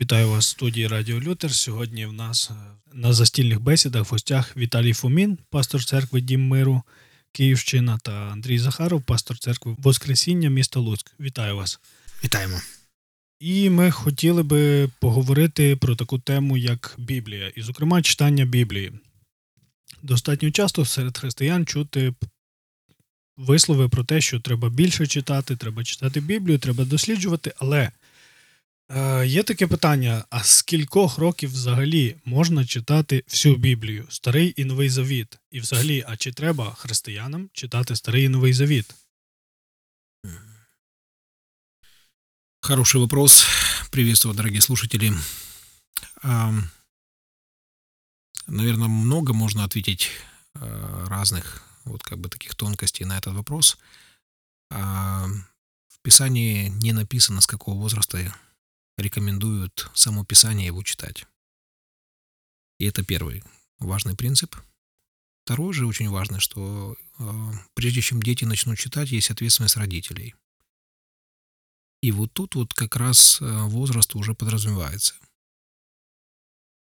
Вітаю вас в студії Радіо Лютер. Сьогодні в нас е, на застільних бесідах в гостях Віталій Фомін, пастор церкви Дім Миру, Київщина та Андрій Захаров, пастор церкви Воскресіння, міста Луцьк. Вітаю вас. Вітаємо. І ми хотіли би поговорити про таку тему, як Біблія, і, зокрема, читання Біблії. Достатньо часто серед християн чути вислови про те, що треба більше читати, треба читати Біблію, треба досліджувати, але е, є таке питання: а з кількох років взагалі можна читати всю Біблію, Старий і Новий Завіт? І взагалі, а чи треба християнам читати Старий і Новий Завіт? Хороший вопрос. Приветствую, дорогие слушатели. Наверное, много можно ответить разных вот как бы таких тонкостей на этот вопрос. В Писании не написано, с какого возраста рекомендуют само Писание его читать. И это первый важный принцип. Второй же очень важный, что прежде чем дети начнут читать, есть ответственность родителей – и вот тут вот как раз возраст уже подразумевается.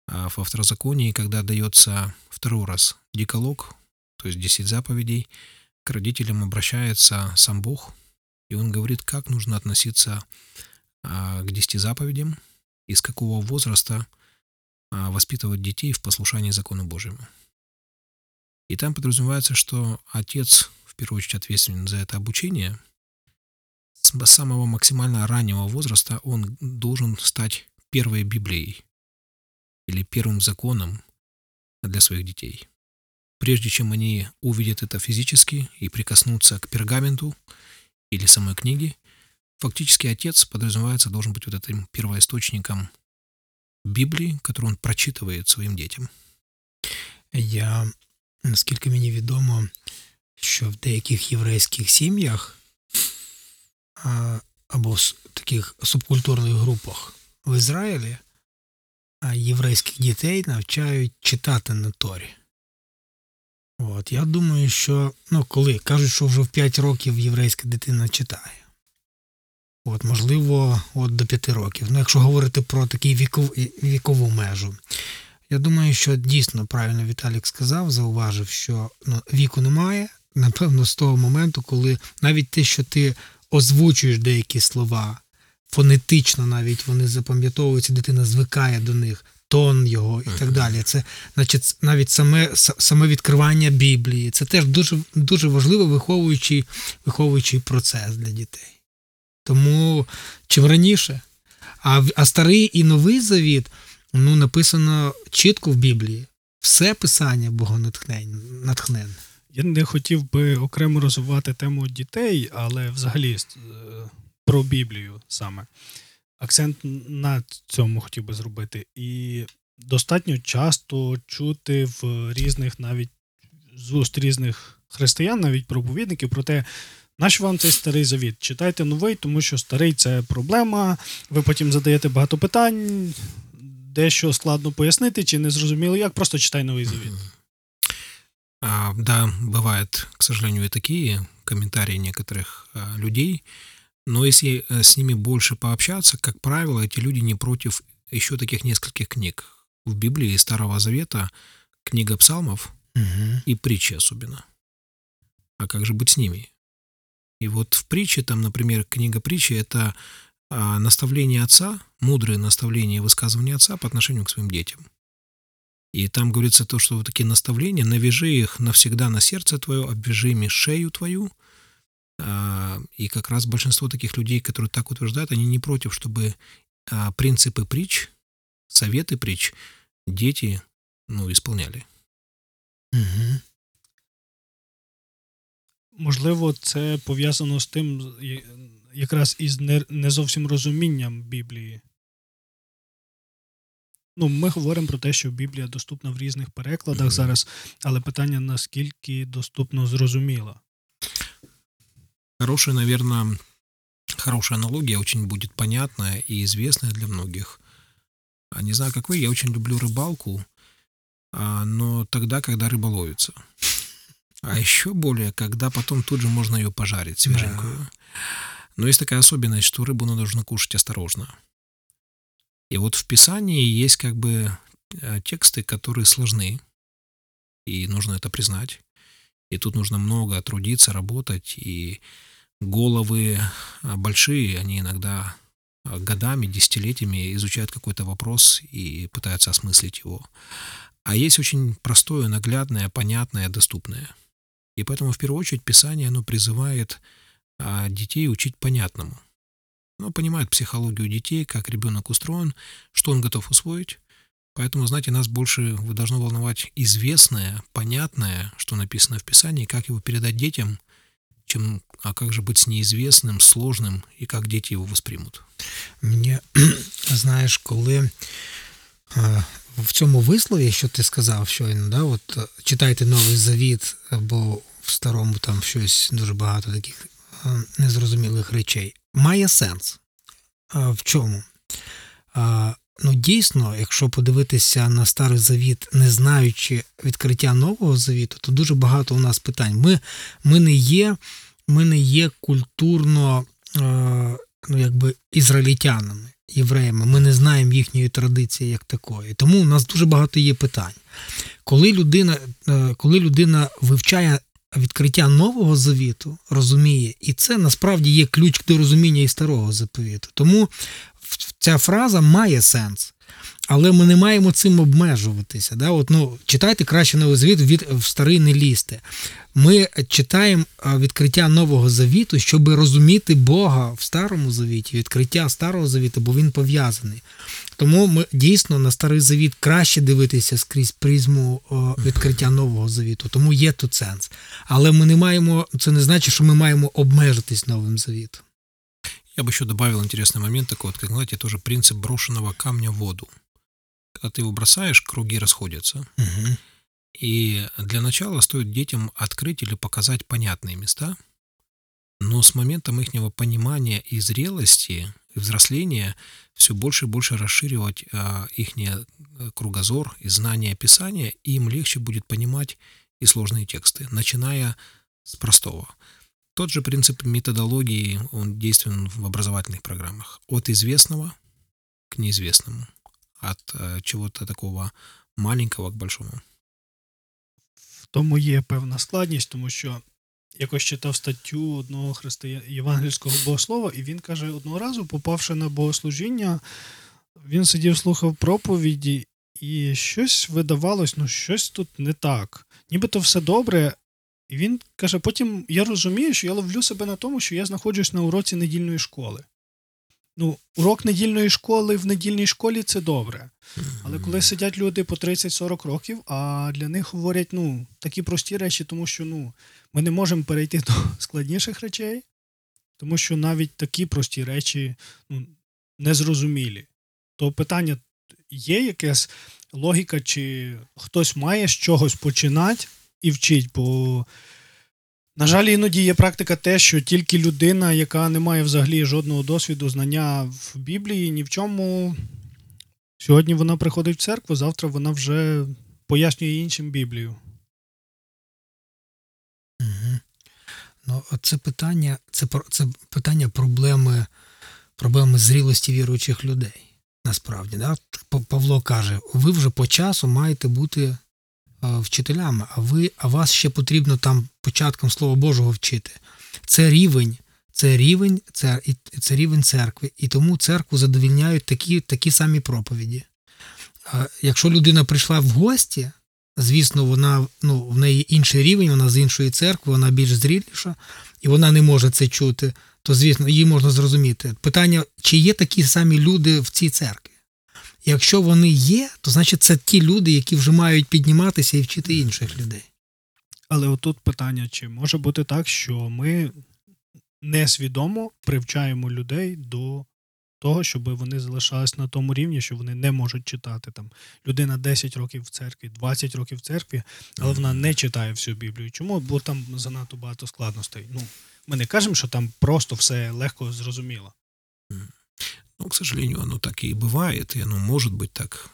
А во второзаконии, когда дается второй раз деколог, то есть 10 заповедей, к родителям обращается сам Бог, и он говорит, как нужно относиться к 10 заповедям и с какого возраста а, воспитывать детей в послушании закону Божьему. И там подразумевается, что отец в первую очередь ответственен за это обучение – с самого максимально раннего возраста он должен стать первой Библией или первым законом для своих детей. Прежде чем они увидят это физически и прикоснутся к пергаменту или самой книге, фактически отец, подразумевается, должен быть вот этим первоисточником Біблії, яку він прочитыває своїм дітям. Я, наскільки мені відомо, що в деяких єврейських сім'ях або в таких субкультурних групах в Ізраїлі єврейських дітей навчають читати на Торі. От, Я думаю, що ну, коли кажуть, що вже в 5 років єврейська дитина читає. От, Можливо, от до 5 років. Ну, якщо говорити про таку віков, вікову межу. Я думаю, що дійсно правильно Віталік сказав, зауважив, що ну, віку немає, напевно, з того моменту, коли навіть те, що ти озвучуєш деякі слова, фонетично навіть вони запам'ятовуються, дитина звикає до них, тон його і так далі. Це, значить, навіть саме саме відкривання Біблії. Це теж дуже дуже важливий виховуючий, виховуючий процес для дітей. Тому чим раніше. А а старий і новий завіт ну, написано чітко в Біблії. Все писання богонатхненне. Я не хотів би окремо розвивати тему дітей, але взагалі е, про Біблію саме. Акцент на цьому хотів би зробити. І достатньо часто чути в різних навіть з уст різних християн, навіть проповідників, про те, наш вам цей старий завіт. Читайте новий, тому що старий це проблема. Ви потім задаєте багато питань, дещо складно пояснити, чи не зрозуміло як, просто читай новий завіт. А, да, бывают, к сожалению, и такие комментарии некоторых а, людей, но если э, с ними больше пообщаться, как правило, эти люди не против еще таких нескольких книг. В Библии Старого Завета книга псалмов угу. и притчи особенно. А как же быть с ними? И вот в притче, там, например, книга притчи – это а, наставление отца, мудрые наставления и высказывания отца по отношению к своим детям. И там говорится то, что вот такие наставления, навяжи их навсегда на сердце твое, обвяжи ими шею твою. И как раз большинство таких людей, которые так утверждают, они не против, чтобы принципы притч, советы притч дети ну, исполняли. Угу. Можливо, це пов'язано з тим, якраз із не зовсім розумінням Біблії. Ну, ми говоримо про те, що Біблія доступна в різних перекладах mm-hmm. зараз, але питання наскільки доступно зрозуміло. Хорошая, наверное, хорошая аналогия, очень будет понятная и известная для многих. А не знаю, как вы, я очень люблю рыбалку, но тогда, когда рыба ловится. А еще более, когда потом тут же можно ее пожарить свеженькую. Но есть такая особенность, что рыбу нужно кушать осторожно. И вот в Писании есть как бы э, тексты, которые сложны, и нужно это признать. И тут нужно много трудиться, работать, и головы а, большие, они иногда а, годами, десятилетиями изучают какой-то вопрос и пытаются осмыслить его. А есть очень простое, наглядное, понятное, доступное. И поэтому в первую очередь Писание оно призывает а, детей учить понятному. Оно понимает психологию детей, как ребенок устроен, что он готов усвоить. Поэтому, знаете, нас больше должно волновать известное, понятное, что написано в Писании, как его передать детям, чем а как же быть с неизвестним, сложним і як діти його восприймуть. Мені, знаєш, коли в цьому вислові, що ти сказав щойно, да, от читайте Новий Завіт, бо в старому там щось дуже багато таких незрозумілих речей, має сенс. В чому? Ну, дійсно, якщо подивитися на старий завіт, не знаючи відкриття нового завіту, то дуже багато у нас питань. Ми ми, не є ми не є культурно е, ну, якби ізраїльтянами, євреями. Ми не знаємо їхньої традиції як такої. Тому у нас дуже багато є питань. Коли людина, е, Коли людина вивчає відкриття нового завіту, розуміє, і це насправді є ключ до розуміння і старого заповіту. Тому ця фраза має сенс. Але ми не маємо цим обмежуватися. Да? От, ну, Читайте краще новий завіт від в старий не лізьте. Ми читаємо відкриття Нового Завіту, щоб розуміти Бога в Старому Завіті, відкриття Старого Завіту, бо він пов'язаний. Тому ми дійсно на старий завіт краще дивитися скрізь призму відкриття Нового Завіту. Тому є тут сенс. Але ми не маємо, це не значить, що ми маємо обмежитись новим завітом. Я бы еще добавил интересный момент такой, вот, как знаете, тоже принцип брошенного камня в воду. Когда ты его бросаешь, круги расходятся. Угу. И для начала стоит детям открыть или показать понятные места, но с моментом их понимания и зрелости, и взросления все больше и больше расширивать а, их кругозор и знание Писания, и им легче будет понимать и сложные тексты, начиная с простого. Тот же принцип методологии, он действенен в образовательных программах. От известного к неизвестному. От э, чего-то такого маленького к большому. В тому є певна складність, тому що якось читав статтю одного християн євангельського богослова, і він каже, одного разу, попавши на богослужіння, він сидів, слухав проповіді, і щось видавалось, ну щось тут не так. Нібито все добре, і він каже: потім я розумію, що я ловлю себе на тому, що я знаходжусь на уроці недільної школи. Ну, урок недільної школи в недільній школі це добре. Але коли сидять люди по 30-40 років, а для них говорять ну, такі прості речі, тому що ну, ми не можемо перейти до складніших речей, тому що навіть такі прості речі ну, незрозумілі. То питання є якась логіка, чи хтось має з чогось починати, і вчить. Бо, на жаль, іноді є практика те, що тільки людина, яка не має взагалі жодного досвіду, знання в Біблії, ні в чому. Сьогодні вона приходить в церкву, завтра вона вже пояснює іншим Біблію. Угу. Ну, це питання це, це питання проблеми проблеми зрілості віруючих людей. Насправді, да? Павло каже: ви вже по часу маєте бути вчителями, а ви, а вас ще потрібно там початком Слова Божого вчити. Це рівень, це рівень, це, це рівень церкви. І тому церкву задовільняють такі такі самі проповіді. Якщо людина прийшла в гості, звісно, вона ну, в неї інший рівень, вона з іншої церкви, вона більш зріліша, і вона не може це чути, то звісно, її можна зрозуміти. Питання, чи є такі самі люди в цій церкві? Якщо вони є, то значить це ті люди, які вже мають підніматися і вчити інших людей. Але отут питання: чи може бути так, що ми несвідомо привчаємо людей до того, щоб вони залишались на тому рівні, що вони не можуть читати там людина 10 років в церкві, 20 років в церкві, але вона не читає всю Біблію. Чому? Бо там занадто багато складностей. Ну, ми не кажемо, що там просто все легко зрозуміло. Но, к сожалению, оно так и бывает, и оно может быть так.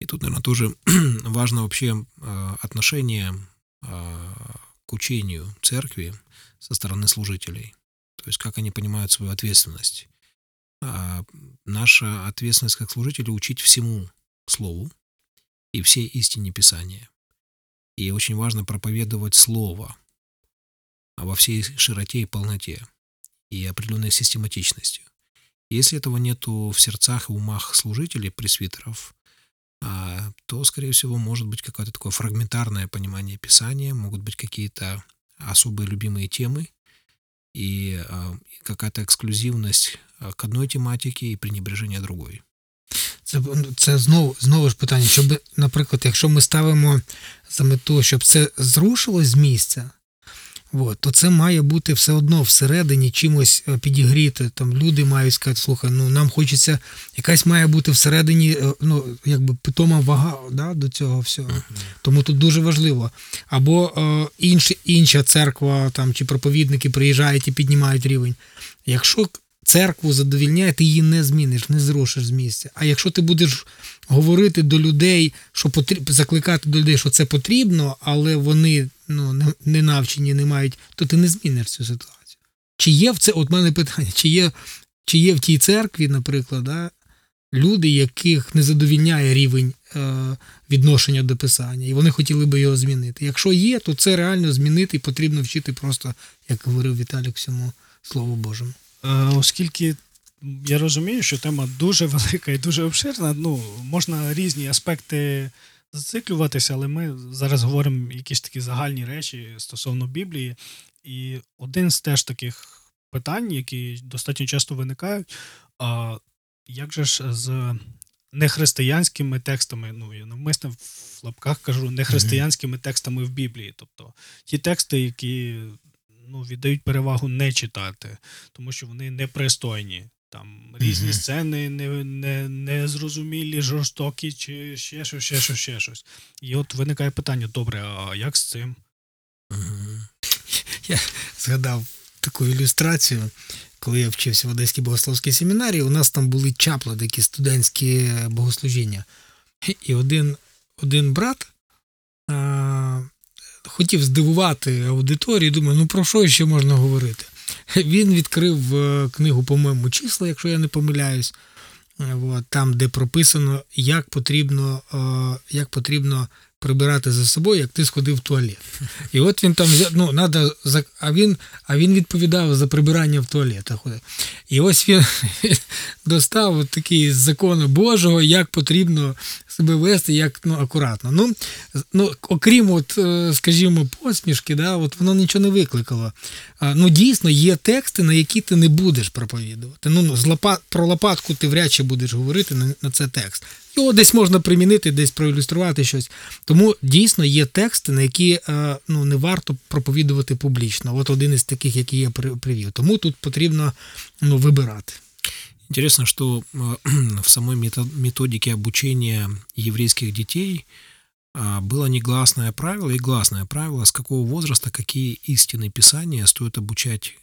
И тут, наверное, тоже важно вообще а, отношение а, к учению церкви со стороны служителей. То есть как они понимают свою ответственность. а, наша ответственность как служителя учить всему Слову и всей истине Писания. И очень важно проповедовать Слово во всей широте и полноте и определенной систематичностью. Если этого нету в сердцах и умах служителей, пресвитеров, а, то, скорее всего, может быть какое-то такое фрагментарное понимание Писания, могут быть какие-то особые любимые темы и а, какая-то эксклюзивность а, к одной тематике і пренебреження другої. Це, це знову, знову ж питання, щоб, наприклад, якщо ми ставимо за мету, щоб це зрушилось з місця, от, то це має бути все одно всередині чимось е, підігріти. Там люди мають сказати, слухай, ну нам хочеться, якась має бути всередині, е, ну, якби питома вага да, до цього всього. Тому тут дуже важливо. Або е, інші, інша церква там, чи проповідники приїжджають і піднімають рівень. Якщо церкву задовільняє, ти її не зміниш, не зрушиш з місця. А якщо ти будеш говорити до людей, що потрібно, закликати до людей, що це потрібно, але вони ну, не, не навчені, не мають, то ти не зміниш цю ситуацію. Чи є в це, от мене питання, чи є, чи є в тій церкві, наприклад, да, люди, яких не задовільняє рівень е, відношення до писання, і вони хотіли би його змінити. Якщо є, то це реально змінити і потрібно вчити просто, як говорив Віталік, всьому Слову Божому. Е, Оскільки я розумію, що тема дуже велика і дуже обширна, ну, можна різні аспекти зациклюватися, але ми зараз говоримо якісь такі загальні речі стосовно Біблії. І один з теж таких питань, які достатньо часто виникають, а як же ж з нехристиянськими текстами, ну я навмисно в лапках кажу, нехристиянськими текстами в Біблії, тобто ті тексти, які ну, віддають перевагу не читати, тому що вони непристойні. Там різні Мгм. сцени не, не, незрозумілі, жорстокі, чи ще щось, ще щось, ще щось. І от виникає питання: добре, а як з цим? Мгм. згадав таку ілюстрацію, коли я вчився в Одеській богословській семінарії, у нас там були чапли, такі студентські богослужіння. І один, один брат а, хотів здивувати аудиторію, думаю, ну про що ще можна говорити? Він відкрив е, книгу, по-моєму, числа, якщо я не помиляюсь, е, там, де прописано, як потрібно, е, як потрібно прибирати за собою, як ти сходив в туалет. І от він там ну, надо, а він, а він відповідав за прибирання в туалетах. І ось він достав такий з закону Божого, як потрібно себе вести, як ну, акуратно. Ну, ну, окрім, от, е, скажімо, посмішки, да, от воно нічого не викликало. Ну, дійсно, є тексти, на які ти не будеш проповідувати. Ну, ну, з лопа, про лопатку ти вряд чи будеш говорити на, на це текст. Його десь можна примінити, десь проілюструвати щось. Тому дійсно є тексти, на які е, ну, не варто проповідувати публічно. От один із таких, який я при- привів. Тому тут потрібно ну, вибирати. Интересно, что э, в самой мето- методике обучения еврейских детей а, было негласное правило и гласное правило, с какого возраста какие истины Писания стоит обучать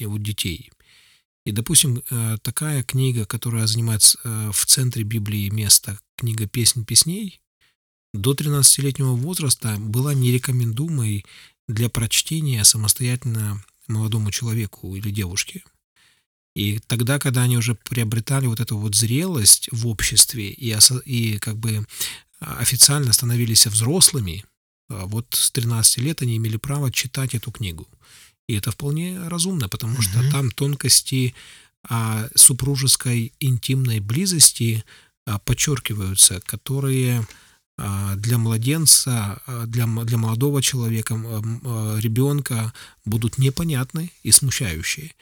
вот детей. И, допустим, э, такая книга, которая занимает э, в центре Библии место, книга «Песнь песней», до 13-летнего возраста была нерекомендуемой для прочтения самостоятельно молодому человеку или девушке. И тогда, когда они уже приобретали вот эту вот зрелость в обществе и, и как бы а, официально становились взрослыми, а, вот с 13 лет они имели право читать эту книгу. И это вполне разумно, потому что Мгм. там тонкости а, супружеской интимной близости а, подчеркиваются, которые а, для младенца, для, для молодого человека, ребенка будут непонятны и смущающие.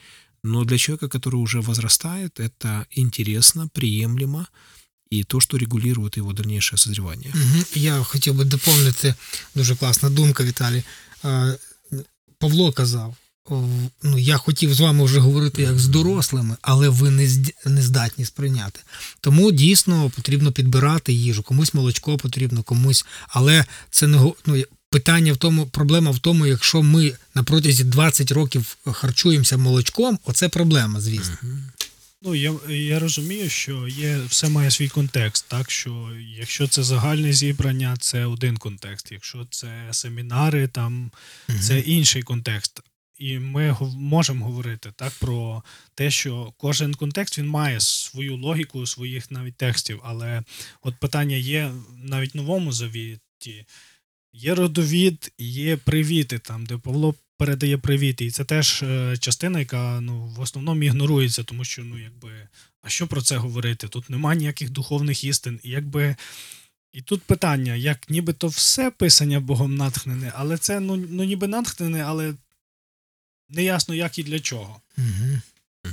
Но для человека, который уже возрастает, это интересно, приемлемо и то, что регулирует его дальнейшее созревание. Угу. Я хотів би доповнити дуже класна думка, Віталій. Павло казав: ну, я хотів з вами вже говорити як з дорослими, але ви не, здатні сприйняти. Тому дійсно потрібно підбирати їжу. Комусь молочко потрібно, комусь. Але це не ну, питання в тому, проблема в тому, якщо ми на протязі 20 років харчуємося молочком, оце проблема, звісно. Ну, я, я розумію, що є, все має свій контекст, так що якщо це загальне зібрання, це один контекст. Якщо це семінари, там це інший контекст. і ми гов- можемо говорити так про те, що кожен контекст він має свою логіку, своїх навіть текстів. Але от питання є навіть в новому завіті. Є родовід, є привіти, там, де Павло передає привіти. І це теж е, частина, яка ну, в основному ігнорується, тому що, ну, якби, а що про це говорити? Тут немає ніяких духовних істин. І якби. І тут питання, як нібито все писання Богом натхнене, але це ну, ну ніби натхнене, але неясно як і для чого. Угу. Ну,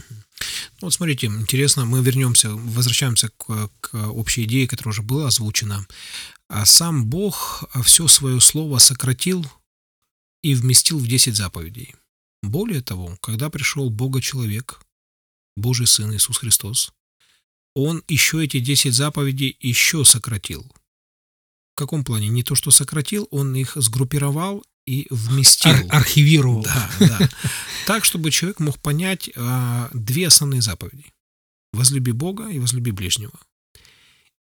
Вот смотрите, интересно, мы вернемся, возвращаемся к, к общей идее, которая уже была озвучена. А Сам Бог все свое слово сократил и вместил в 10 заповедей. Более того, когда пришел Бога-человек, Божий Сын Иисус Христос, Он еще эти 10 заповедей еще сократил. В каком плане? Не то, что сократил, Он их сгруппировал и вместил. Ар- архивировал. Да, да. Так, чтобы человек мог понять а, две основные заповеди. Возлюби Бога и возлюби ближнего.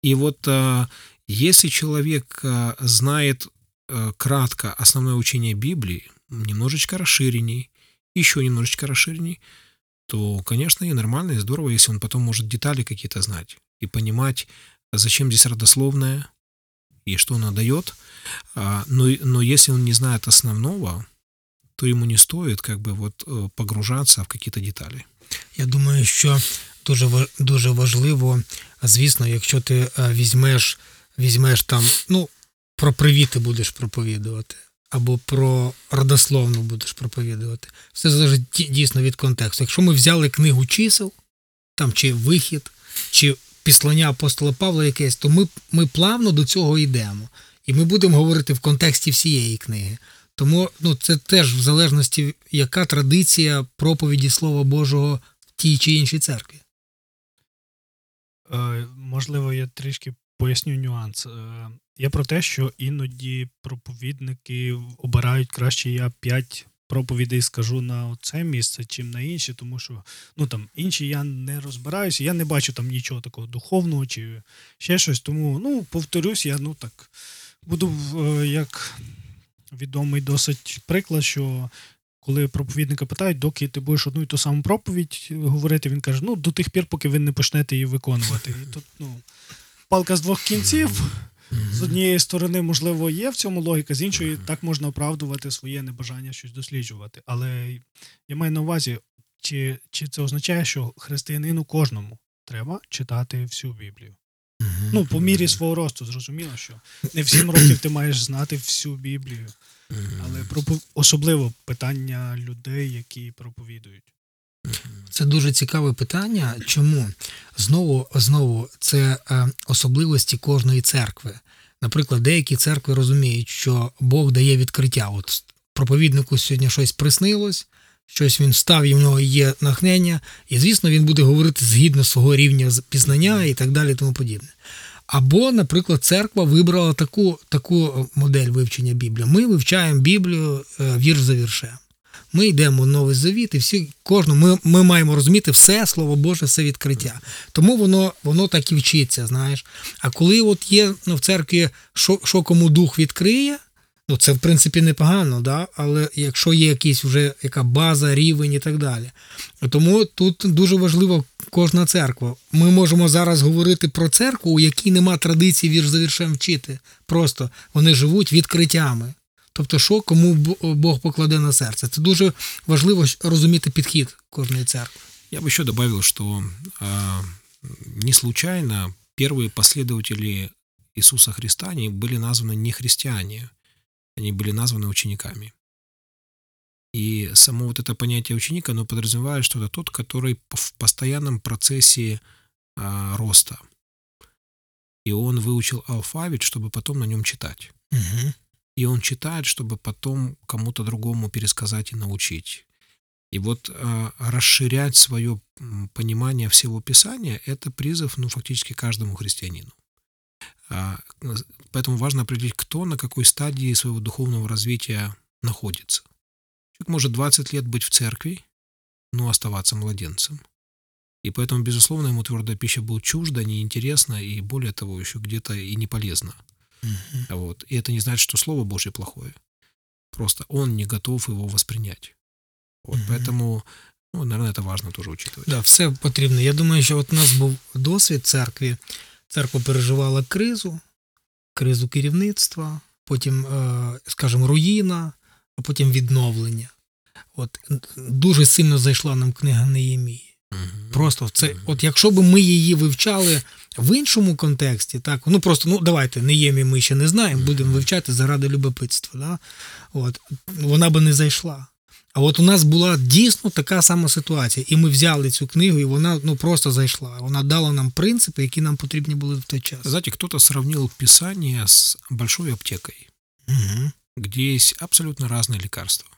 И вот а, если человек а, знает а, кратко основное учение Библии, немножечко расширенней, еще немножечко расширенней, то, конечно, и нормально, и здорово, если он потом может детали какие-то знать и понимать, зачем здесь родословное и что она дает. А, Но, но если он не знает основного, то ему не стоит как бы вот э, погружаться в какие-то детали. Я думаю, що дуже дуже важливо, звісно, якщо ти е, візьмеш, візьмеш там, ну, про привіти будеш проповідувати, або про родословну будеш проповідувати. Все залежить дійсно від контексту. Якщо ми взяли книгу чисел, там чи вихід, чи післання апостола Павла якесь, то ми, ми плавно до цього йдемо. І ми будемо говорити в контексті всієї книги. Тому ну, це теж в залежності, яка традиція проповіді Слова Божого в тій чи іншій церкві. Е, можливо, я трішки поясню нюанс. Е, я про те, що іноді проповідники обирають краще я п'ять проповідей скажу на це місце, чим на інші, тому що ну там інші я не розбираюся, я не бачу там нічого такого духовного чи ще щось. Тому ну повторюсь, я ну так буду е, як відомий досить приклад, що коли проповідника питають, доки ти будеш одну і ту саму проповідь говорити, він каже: ну до тих пір, поки ви не почнете її виконувати. І тут ну палка з двох кінців. З однієї сторони, можливо, є в цьому логіка, з іншої так можна оправдувати своє небажання щось досліджувати. Але я маю на увазі, чи, чи це означає, що християнину кожному треба читати всю Біблію. Ну, по мірі свого росту, зрозуміло, що не в сім років ти маєш знати всю Біблію, але особливо питання людей, які проповідують. Це дуже цікаве питання. Чому? Знову, знову, це е, особливості кожної церкви. Наприклад, деякі церкви розуміють, що Бог дає відкриття. От проповіднику сьогодні щось приснилось, щось він став, і в нього є нахнення, і, звісно, він буде говорити згідно свого рівня пізнання і так далі, тому подібне. Або, наприклад, церква вибрала таку, таку модель вивчення Біблії. Ми вивчаємо Біблію е, вірш за віршем. Ми йдемо в новий завіт, і всі кожну, ми, ми маємо розуміти все, слово Боже, все відкриття. Тому воно, воно так і вчиться, знаєш. А коли от є ну, в церкві, що, що кому дух відкриє, ну це в принципі непогано, да? але якщо є якийсь вже яка база, рівень і так далі. Тому тут дуже важлива кожна церква. Ми можемо зараз говорити про церкву, у якій нема традиції вірш за віршем вчити. Просто вони живуть відкриттями. Тобто, що кому Бо- Бог покладе на серце. Це дуже важливо щ- розуміти підхід кожної церкви. Я бы еще добавил, что а, не случайно первые последователи Иисуса Христа, они были названы не христиане, они были названы учениками. И само вот это понятие ученика, оно подразумевает, что это тот, который п- в постоянном процессе а, роста. И он выучил алфавит, чтобы потом на нем читать. Угу. И он читает, чтобы потом кому-то другому пересказать и научить. И вот э, расширять свое понимание всего Писания – это призыв, ну, фактически каждому христианину. А, поэтому важно определить, кто на какой стадии своего духовного развития находится. Человек может 20 лет быть в церкви, но оставаться младенцем. И поэтому, безусловно, ему твердая пища будет чужда, неинтересна и, более того, еще где-то и не полезна. Вот. И это не значит, что Слово Божье плохое. Просто он не готов его воспринять. Вот, Мгм. Поэтому, ну, наверное, это важно тоже учитывать. Да, все потрібно. Я думаю, що от у нас був досвід церкві. Церква переживала кризу, кризу керівництва, потім, е, скажімо, руїна, а потім відновлення. От дуже сильно зайшла нам книга Неємії. Просто це, от якщо б ми її вивчали в іншому контексті, так ну просто ну давайте Неємі ми ще не знаємо, будемо вивчати заради любопитства. Да? От вона би не зайшла. А от у нас була дійсно така сама ситуація, і ми взяли цю книгу, і вона ну просто зайшла. Вона дала нам принципи, які нам потрібні були в той час. Знаете, кто-то сравнил Писание с большой аптекой, Угу. где есть абсолютно разные лекарства.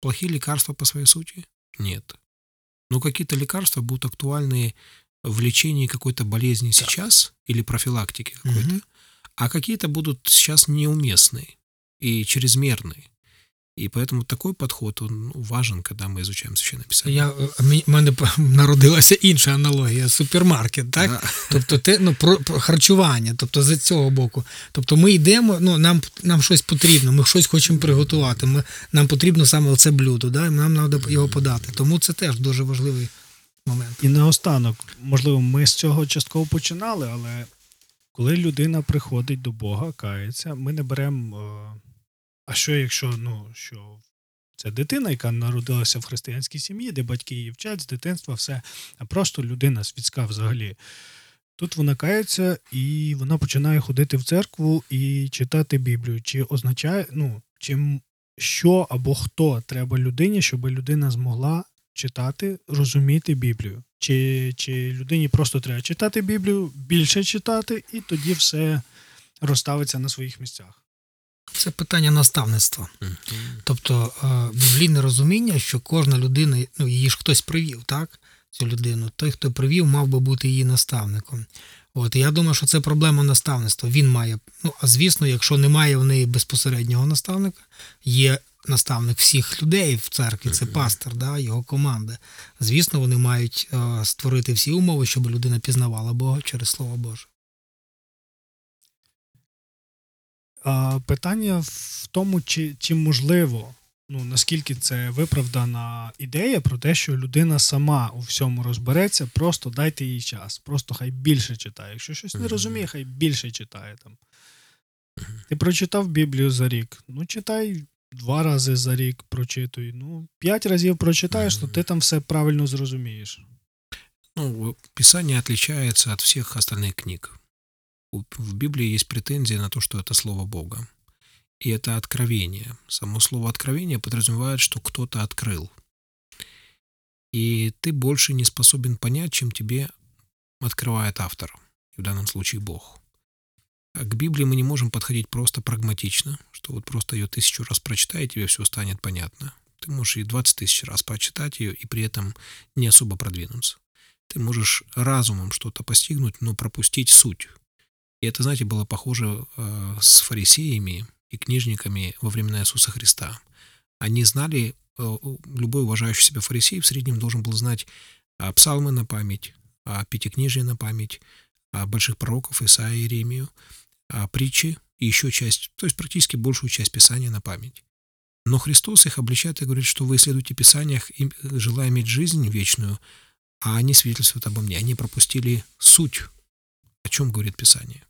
Плохие лекарства по своей сути? Нет. Но какие-то лекарства будут актуальны в лечении какой-то болезни сейчас или профилактики какой-то, Мгм. а какие-то будут сейчас неуместные и чрезмерные. И поэтому такой подход, он ну, важен, когда мы изучаем Священное Писание. Я, е, в мене народилася інша аналогія супермаркет, так? Да. Тобто те, ну, про, про харчування, тобто з цього боку. Тобто ми йдемо, ну, нам, нам щось потрібно, ми щось хочемо приготувати. Ми, нам потрібно саме це блюдо, да? і нам треба його подати. Тому це теж дуже важливий момент. І наостанок, можливо, ми з цього частково починали, але коли людина приходить до Бога, кається, ми не беремо. А що якщо ну, що це дитина, яка народилася в християнській сім'ї, де батьки її вчать з дитинства, все, а просто людина світська взагалі. Тут вона кається і вона починає ходити в церкву і читати Біблію. Чи означає, ну, чи м- що або хто треба людині, щоб людина змогла читати, розуміти Біблію? Чи, чи людині просто треба читати Біблію, більше читати, і тоді все розставиться на своїх місцях? Це питання наставництва. Тобто е, біблійне розуміння, що кожна людина, ну її ж хтось привів, так? Цю людину. Той, хто привів, мав би бути її наставником. От і я думаю, що це проблема наставництва. Він має. Ну а звісно, якщо немає в неї безпосереднього наставника, є наставник всіх людей в церкві, це пастор, да, його команда. Звісно, вони мають е, створити всі умови, щоб людина пізнавала Бога через Слово Боже. Питання в тому, чи, чи можливо, ну наскільки це виправдана ідея про те, що людина сама у всьому розбереться, просто дайте їй час, просто хай більше читає. Якщо щось не розуміє, хай більше читає там. Ти прочитав Біблію за рік. Ну, читай два рази за рік, прочитуй. Ну, п'ять разів прочитаєш, то ти там все правильно зрозумієш. Ну, Писание отличается от всех остальных книг. В Библии есть претензия на то, что это Слово Бога. И это откровение. Само слово откровение подразумевает, что кто-то открыл. И ты больше не способен понять, чем тебе открывает автор, в данном случае Бог. А к Библии мы не можем подходить просто прагматично, что вот просто ее тысячу раз прочитай, и тебе все станет понятно. Ты можешь и 20 тысяч раз прочитать ее, и при этом не особо продвинуться. Ты можешь разумом что-то постигнуть, но пропустить суть. И это, знаете, было похоже э, с фарисеями и книжниками во времена Иисуса Христа. Они знали, э, любой уважающий себя фарисей в среднем должен был знать а, псалмы на память, а, пятикнижие на память, а, больших пророков Исаия и Иеремию, притчи и еще часть, то есть практически большую часть Писания на память. Но Христос их обличает и говорит, что вы исследуете Писаниях, желая иметь жизнь вечную, а они свидетельствуют обо мне. Они пропустили суть, о чем говорит Писание.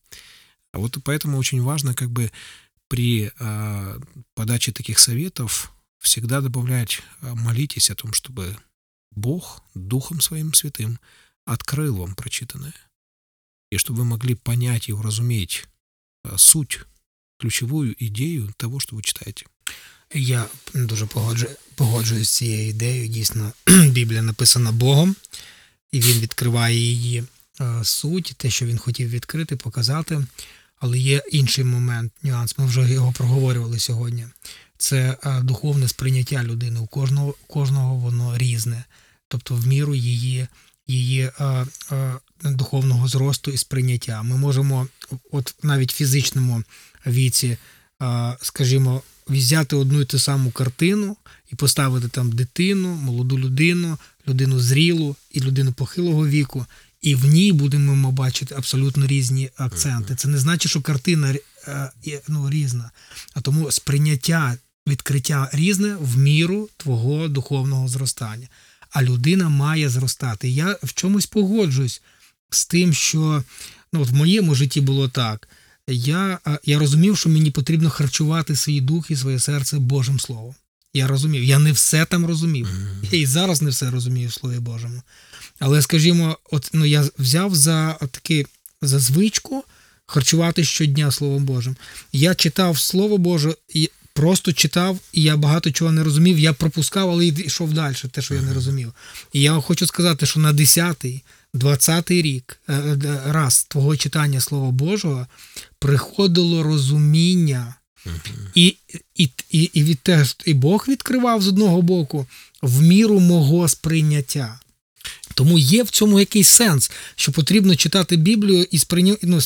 А вот поэтому очень важно как бы при а, подаче таких советов всегда добавлять а, молитесь о том, чтобы Бог Духом Своим Святым открыл вам прочитанное. И чтобы вы могли понять и уразуметь а, суть, ключевую идею того, что вы читаете. Я дуже погоджу, погоджуюсь з цією ідеєю. Дійсно, Біблія написана Богом, і він відкриває її е, Суть, те, що він хотів відкрити, показати. Але є інший момент, нюанс. Ми вже його проговорювали сьогодні. Це е, духовне сприйняття людини. У кожного, кожного воно різне. Тобто, в міру її, її е, е, духовного зросту і сприйняття. Ми можемо, от навіть в фізичному віці, е, скажімо, взяти одну і ту саму картину і поставити там дитину, молоду людину, людину зрілу і людину похилого віку, і в ній будемо бачити абсолютно різні акценти. Це не значить, що картина е, ну, різна, а тому сприйняття відкриття різне в міру твого духовного зростання. А людина має зростати. Я в чомусь погоджуюсь з тим, що ну, от в моєму житті було так. Я, я розумів, що мені потрібно харчувати свій дух і своє серце Божим Словом. Я розумів. Я не все там розумів. Я і зараз не все розумію в Слові Божому. Але, скажімо, от ну я взяв за таки за звичку харчувати щодня Словом Божим. Я читав Слово Боже і просто читав, і я багато чого не розумів. Я пропускав, але йшов далі, те, що я не розумів. І я хочу сказати, що на 10-й, 20-й рік е, е, раз твого читання Слова Божого приходило розуміння. І, і, і, і, від те, і Бог відкривав з одного боку в міру мого сприйняття. Тому є в цьому якийсь сенс, що потрібно читати Біблію і сприйняти ну,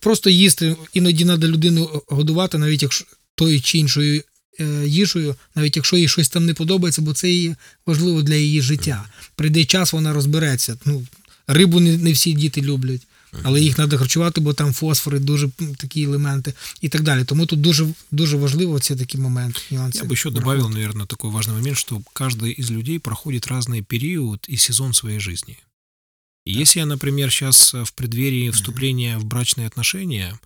просто їсти. Іноді треба людину годувати, навіть якщо тою чи іншою е, їжею, навіть якщо їй щось там не подобається, бо це її важливо для її життя. Прийде час, вона розбереться. Ну, рибу не, не всі діти люблять. Але їх треба харчувати, бо там фосфори, дуже м, такі елементи і так далі. Тому тут дуже, дуже важливо ці такі моменти, нюанси. Я бы еще добавил, наверное, такой важный момент, что каждый из людей проходит разный период и сезон своей жизни. И если я, например, сейчас в преддверии вступления в брачные отношения,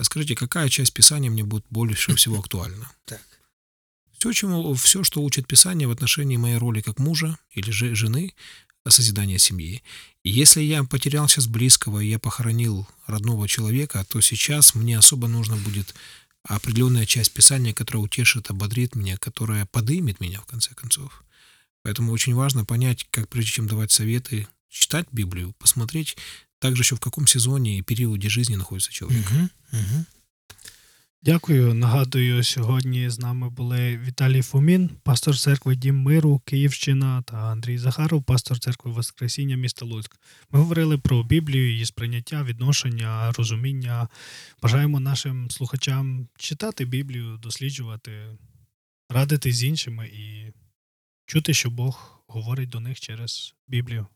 скажите, какая часть Писания мне будет больше всего актуальна? Так. Все, чему, все, что учит Писание в отношении моей роли как мужа или же жены, созидания семьи. И если я потерял сейчас близкого, и я похоронил родного человека, то сейчас мне особо нужно будет определенная часть Писания, которая утешит, ободрит меня, которая подымет меня, в конце концов. Поэтому очень важно понять, как прежде чем давать советы, читать Библию, посмотреть также еще в каком сезоне и периоде жизни находится человек. Угу, угу. Дякую. Нагадую, сьогодні з нами були Віталій Фомін, пастор церкви Дім Миру, Київщина та Андрій Захаров, пастор церкви Воскресіння міста Луцьк. Ми говорили про Біблію, її сприйняття, відношення, розуміння. Бажаємо нашим слухачам читати Біблію, досліджувати, радити з іншими і чути, що Бог говорить до них через Біблію.